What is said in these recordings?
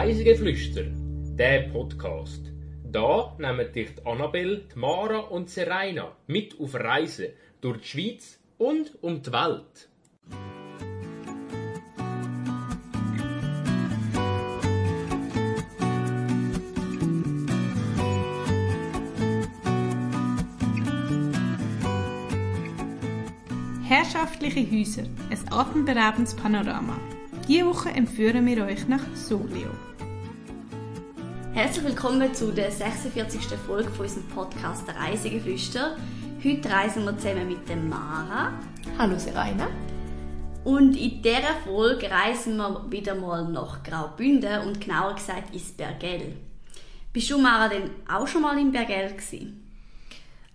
Reisegeflüster, der Podcast. Da nehmen dich die Annabelle, Mara und Serena mit auf Reisen durch die Schweiz und um die Welt. Herrschaftliche Häuser, ein atemberaubendes Panorama. Diese Woche empführen wir euch nach Solio. Herzlich willkommen zu der 46. Folge von unserem Podcast «Der Reisegeflüster». Heute reisen wir zusammen mit der Mara. Hallo Serena. Und in dieser Folge reisen wir wieder mal nach Graubünden und genauer gesagt ins Bergell. Bist du, Mara, denn auch schon mal in Bergell gewesen?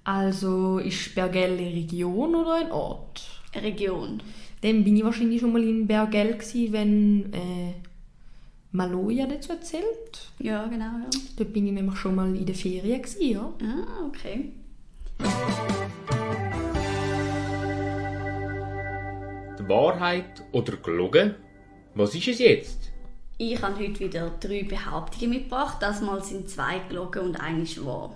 Also ist Bergell eine Region oder ein Ort? Eine Region. Dann bin ich wahrscheinlich schon mal in Bergell gewesen, wenn äh, Maloja dazu erzählt. Ja, genau. Ja. Dort bin ich nämlich schon mal in der Ferien gewesen, ja. Ah, okay. Die Wahrheit oder gelogen? Was ist es jetzt? Ich habe heute wieder drei Behauptungen mitgebracht. Das Mal sind zwei gelogen und eine ist wahr.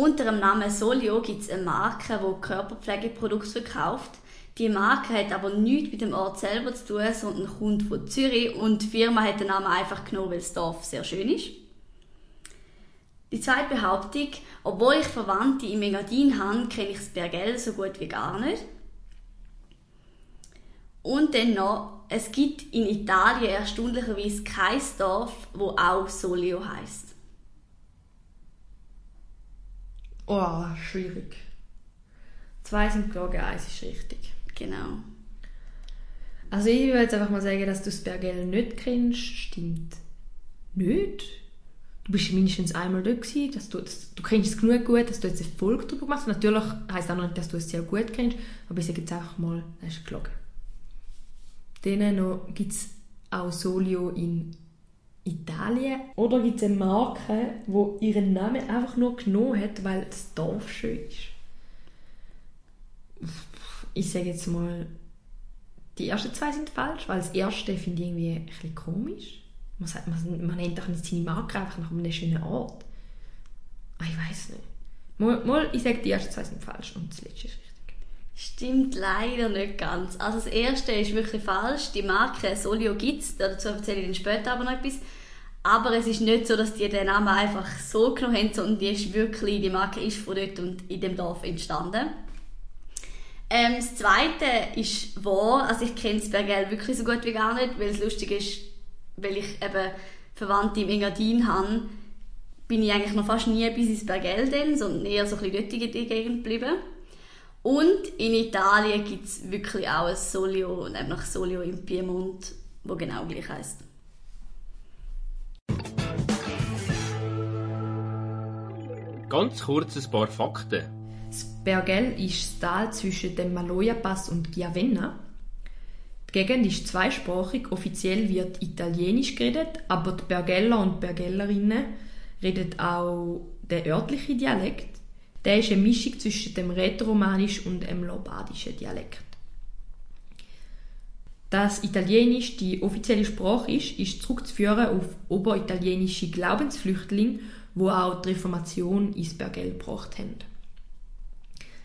Unter dem Namen Solio gibt es eine Marke, die Körperpflegeprodukte verkauft. Die Marke hat aber nichts mit dem Ort selber zu tun, sondern kommt von Zürich und die Firma hat den Namen einfach genommen, weil das Dorf sehr schön ist. Die zweite Behauptung, obwohl ich Verwandte im Engadin habe, kenne ich das Bergell so gut wie gar nicht. Und dann noch, es gibt in Italien erstaunlicherweise kein Dorf, wo auch Solio heißt. Oh, schwierig. Zwei sind gelogen, eins ist richtig. Genau. Also ich würde jetzt einfach mal sagen, dass du das Bergell nicht kennst. Stimmt. Nicht? Du bist mindestens einmal dort gewesen, dass du, dass, du kennst es genug gut, dass du jetzt eine Folge darüber machst. Natürlich heisst auch noch nicht, dass du es sehr gut kennst, aber ich sage jetzt einfach mal, das ist gelogen. Dann gibt es auch Solio in Italien. Oder gibt es eine Marke, die ihren Namen einfach nur genommen hat, weil das Dorf schön ist? Ich sage jetzt mal, die ersten zwei sind falsch, weil das erste finde ich irgendwie ein bisschen komisch. Man, sagt, man, man nennt doch nicht seine Marke einfach nach einem schönen Ort. Ah, ich weiß nicht. Mal, mal, ich sage, die ersten zwei sind falsch und das letzte ist richtig. Stimmt leider nicht ganz. Also das erste ist wirklich falsch. Die Marke Solio gibt es, dazu erzähle ich dann später aber noch etwas. Aber es ist nicht so, dass die den Namen einfach so genommen haben, sondern die, ist wirklich, die Marke ist von dort und in dem Dorf entstanden. Ähm, das zweite ist wahr. Also ich kenne das Bergell wirklich so gut wie gar nicht, weil es lustig ist, weil ich eben Verwandte im Engadin habe, bin ich eigentlich noch fast nie bis ins Bergell dann, sondern eher so ein bisschen dort in der Gegend geblieben. Und in Italien gibt es wirklich auch ein Solio, nämlich Solio im Piemont, wo genau gleich heisst. Ganz kurz ein paar Fakten. Das Bergell ist das Tal zwischen dem Maloja-Pass und Chiavenna. Die Gegend ist zweisprachig, offiziell wird Italienisch geredet, aber die Bergeller und Bergellerinnen reden auch den örtlichen Dialekt. Der ist eine Mischung zwischen dem Rätoromanisch und dem lombardischen Dialekt. Dass Italienisch die offizielle Sprache ist, ist zurückzuführen auf oberitalienische Glaubensflüchtlinge, wo auch die Reformation ins Bergell gebracht haben.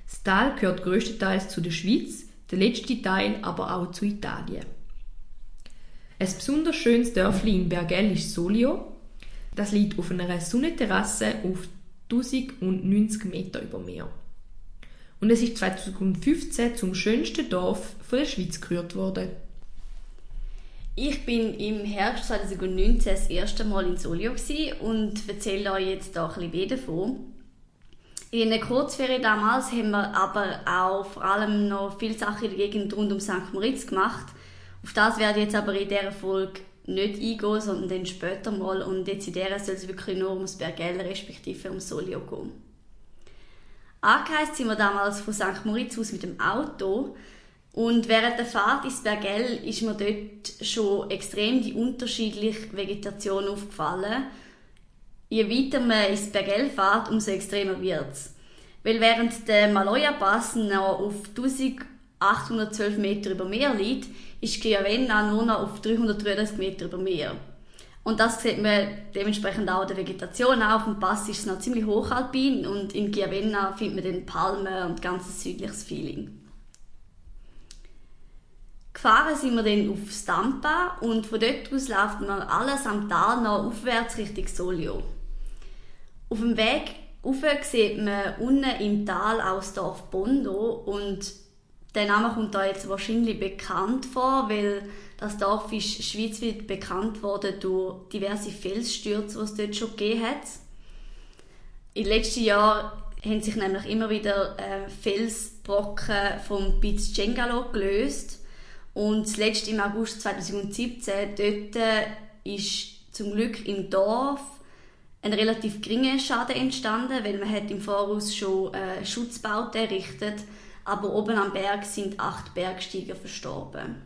Das Tal gehört größtenteils zu der Schweiz, der letzte Teil aber auch zu Italien. Ein besonders schönes Dörfli in Bergell ist Solio. Das liegt auf einer Sonnenterrasse auf 1090 Meter über Meer. Und es ist 2015 zum schönsten Dorf der Schweiz gekürt worden. Ich bin im Herbst 2019 das erste Mal in Solio und erzähle euch jetzt da ein bisschen davon. In der Kurzferien damals haben wir aber auch vor allem noch viele Sachen in der Gegend rund um St. Moritz gemacht. Auf das werde ich jetzt aber in dieser Folge nicht eingehen, sondern dann später mal. Und jetzt in dieser soll es wirklich nur ums Bergell respektive um Solio gehen. Angereist sind wir damals von St. Moritz aus mit dem Auto. Und während der Fahrt ins Bergell ist mir dort schon extrem die unterschiedliche Vegetation aufgefallen. Je weiter man ins Bergell fährt, umso extremer wird es. Weil während der Maloja-Pass noch auf 1812 Meter über Meer liegt, ist Chiavenna nur noch auf 333 Meter über Meer. Und das sieht man dementsprechend auch der Vegetation. Auch auf dem Pass ist es noch ziemlich hochalpin und in Chiavenna findet man dann Palmen und ganz südliches Feeling. Gefahren sind wir dann auf Stampa und von dort aus läuft man alles am Tal noch aufwärts Richtung Solio. Auf dem Weg rauf sieht man unten im Tal auch das Dorf Bondo und der Name kommt da jetzt wahrscheinlich bekannt vor, weil das Dorf ist schweizweit bekannt worden durch diverse Felsstürze, die es dort schon gegeben hat. Den letzten Jahren haben sich nämlich immer wieder äh, Felsbrocken vom Piz Cengalo gelöst und zuletzt im August 2017, dort äh, ist zum Glück im Dorf ein relativ geringer Schaden entstanden, weil man hat im Voraus schon äh, Schutzbauten errichtet, aber oben am Berg sind acht Bergsteiger verstorben.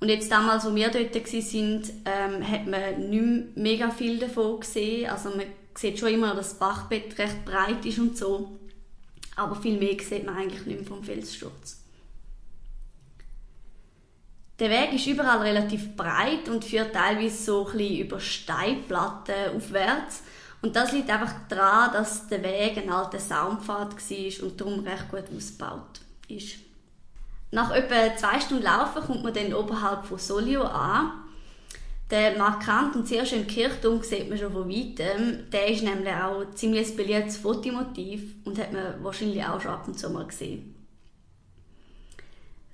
Und jetzt damals, wo wir dort waren, ähm, hat man nicht mehr mega viel davon gesehen. Also man sieht schon immer, dass das Bachbett recht breit ist und so. Aber viel mehr sieht man eigentlich nicht mehr vom Felssturz. Der Weg ist überall relativ breit und führt teilweise so ein bisschen über Steinplatten aufwärts. Und das liegt einfach daran, dass der Weg ein alter Saumpfad war und darum recht gut ausgebaut ist. Nach etwa zwei Stunden Laufen kommt man dann oberhalb von Solio an. Der markant und sehr schöne Kirchturm sieht man schon von weitem. Der ist nämlich auch ein ziemlich beliebtes Fotomotiv und hat man wahrscheinlich auch schon ab und zu mal gesehen.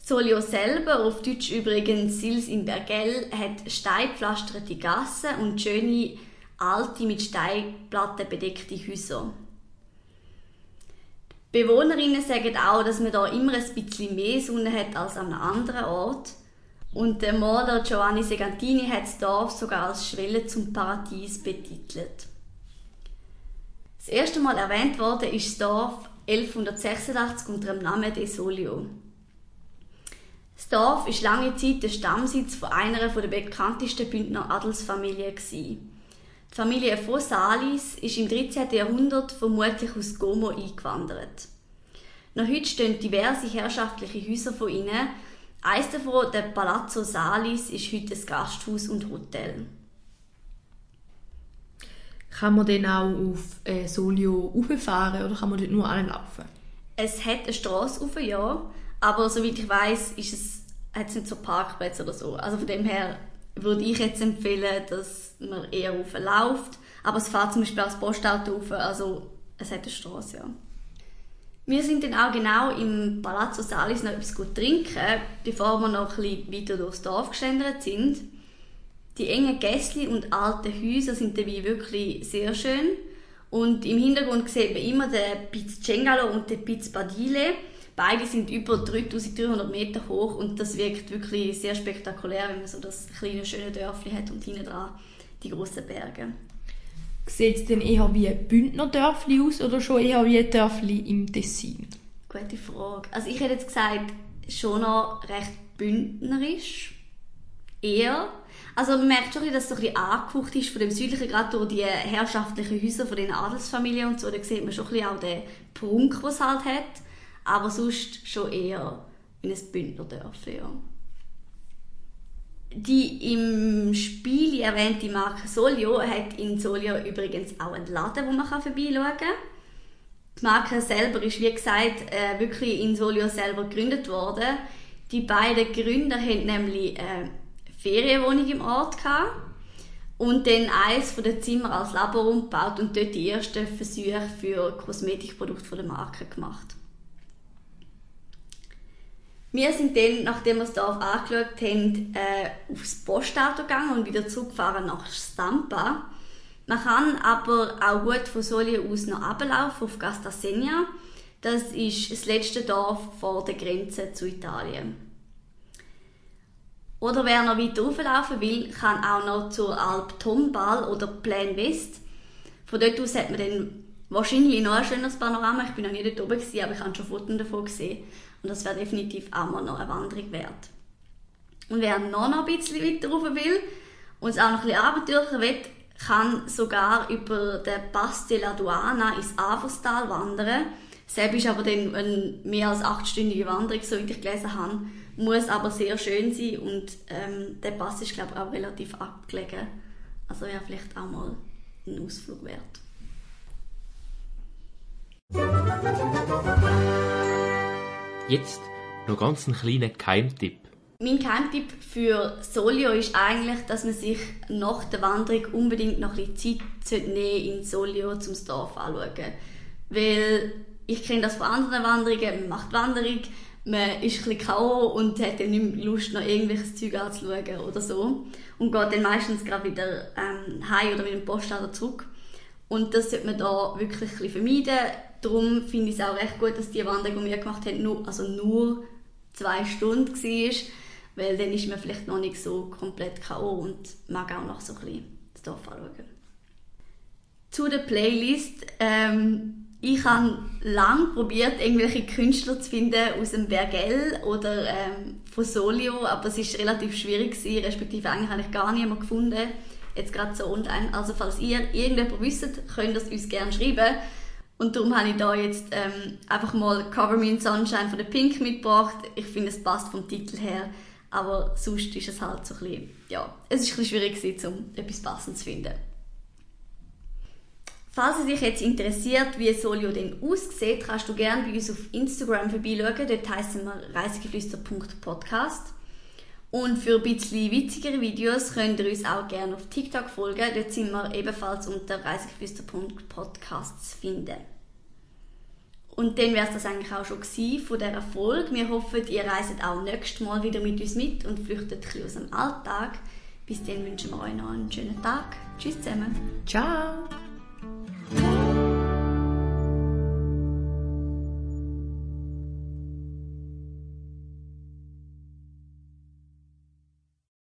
Solio selber, auf Deutsch übrigens Sils in Bergell, hat steinpflasterte Gassen und schöne, alte, mit Steinplatten bedeckte Häuser. Die Bewohnerinnen sagen auch, dass man da immer ein bisschen mehr Sonne hat als an einem anderen Ort. Und der Maler Giovanni Segantini hat das Dorf sogar als Schwelle zum Paradies betitelt. Das erste Mal erwähnt worden ist das Dorf 1186 unter dem Namen De Solio. Das Dorf war lange Zeit der Stammsitz von einer der bekanntesten Bündner Adelsfamilien. Die Familie von Salis ist im 13. Jahrhundert vermutlich aus Como eingewandert. Noch heute stehen diverse herrschaftliche Häuser von ihnen. Eines davon, der Palazzo Salis, ist heute ein Gasthaus und Hotel. Kann man dann auch auf äh, Solio rauffahren oder kann man dort nur anlaufen? Es hat eine Straße rauf, ja. Aber soweit ich weiß, ist es, hat es nicht so Parkplätze oder so. Also von dem her würde ich jetzt empfehlen, dass man eher läuft. Aber es fährt zum Beispiel als Postauto rauf, also es hat eine Straße, ja. Wir sind dann auch genau im Palazzo Salis noch etwas gut trinken, bevor wir noch ein bisschen weiter durchs Dorf geschlendert sind. Die engen Gässli und alten Häuser sind dabei wirklich sehr schön. Und im Hintergrund sieht man immer den Piz Cengalo und den Piz Badile. Beide sind über 3300 Meter hoch und das wirkt wirklich sehr spektakulär, wenn man so das kleine, schöne Dörfli hat und hinten dran die großen Berge. Sieht es denn eher wie ein Bündner Dörfli aus oder schon eher wie ein Dörfli im Tessin? Gute Frage. Also ich hätte jetzt gesagt, schon noch recht bündnerisch. Eher. Also man merkt schon, dass es so ein bisschen angehaucht ist von dem Südlichen, gerade durch die herrschaftlichen Häuser von den Adelsfamilien und so. Da sieht man schon ein bisschen auch den Prunk, den es halt hat aber sonst schon eher in ein Bündnerdörfli. Ja. Die im Spiel erwähnte Marke Solio hat in Solio übrigens auch einen Laden, wo man vorbeischauen kann. Die Marke selber ist, wie gesagt, äh, wirklich in Solio selber gegründet worden. Die beiden Gründer haben nämlich eine Ferienwohnung im Ort und dann eines von den Zimmer als Labor umgebaut und dort die ersten Versuche für Kosmetikprodukte der Marke gemacht. Wir sind dann, nachdem wir das Dorf angeschaut haben, äh, aufs Postauto gegangen und wieder zurückgefahren nach Stampa. Man kann aber auch gut von Solio aus noch ablaufen auf Gastasenia. Das ist das letzte Dorf vor der Grenze zu Italien. Oder wer noch weiter rauflaufen will, kann auch noch zur Alp Tombal oder Plan West. Von dort aus hat man dann wahrscheinlich noch ein schönes Panorama. Ich bin noch nie dort oben, gewesen, aber ich habe schon Fotos davon gesehen. Und das wäre definitiv auch mal noch eine Wanderung wert. Und wer noch, ein bisschen weiter rauf will und es auch noch ein bisschen abenteuerlicher will, kann sogar über den Pass de la Duana ins Averstal wandern. Selbst ist aber dann eine mehr als achtstündige Wanderung, so wie ich gelesen habe. Muss aber sehr schön sein und ähm, der Pass ist glaube ich auch relativ abgelegen. Also wäre vielleicht auch mal ein Ausflug wert. Jetzt noch ganz einen kleinen Geheimtipp. Mein Geheimtipp für Solio ist eigentlich, dass man sich nach der Wanderung unbedingt noch ein bisschen Zeit nehmen in Solio zum Dorf anschauen. Weil ich kenne das von anderen Wanderungen, man macht Wanderung, man ist ein bisschen K.O. und hat dann nicht mehr Lust, noch irgendwelches Zeug anzuschauen oder so. Und geht dann meistens gerade wieder ähm, heim oder mit dem Postauto zurück. Und das sollte man da wirklich ein bisschen vermeiden. Darum finde ich es auch recht gut, dass die Wanderung, die wir gemacht haben, nur, also nur zwei Stunden war. Weil dann ist man vielleicht noch nicht so komplett K.O. und mag auch noch so ein bisschen das Dorf anschauen. Zu der Playlist. Ähm, ich habe lange probiert, irgendwelche Künstler zu finden aus dem Bergell oder ähm, von Solio, aber es war relativ schwierig gewesen, respektive eigentlich habe ich gar niemanden gefunden, jetzt gerade so online. Also falls ihr irgendjemand wisst, könnt ihr es uns gerne schreiben. Und darum habe ich da jetzt ähm, einfach mal Cover Me in Sunshine von der Pink mitgebracht. Ich finde, es passt vom Titel her, aber sonst ist es halt so ein bisschen, ja, es ist ein bisschen schwierig gewesen, um etwas Passendes zu finden. Falls es dich jetzt interessiert, wie Solio denn aussieht, kannst du gerne bei uns auf Instagram vorbeischauen. Dort heißen wir reisegeflüster.podcast. Und für ein bisschen witzigere Videos könnt ihr uns auch gerne auf TikTok folgen. Dort sind wir ebenfalls unter reisegeflüster.podcast zu finden. Und dann wäre es das eigentlich auch schon von dieser Folge. Wir hoffen, ihr reist auch nächstes Mal wieder mit uns mit und flüchtet ein bisschen aus dem Alltag. Bis dann wünschen wir euch noch einen schönen Tag. Tschüss zusammen. Ciao!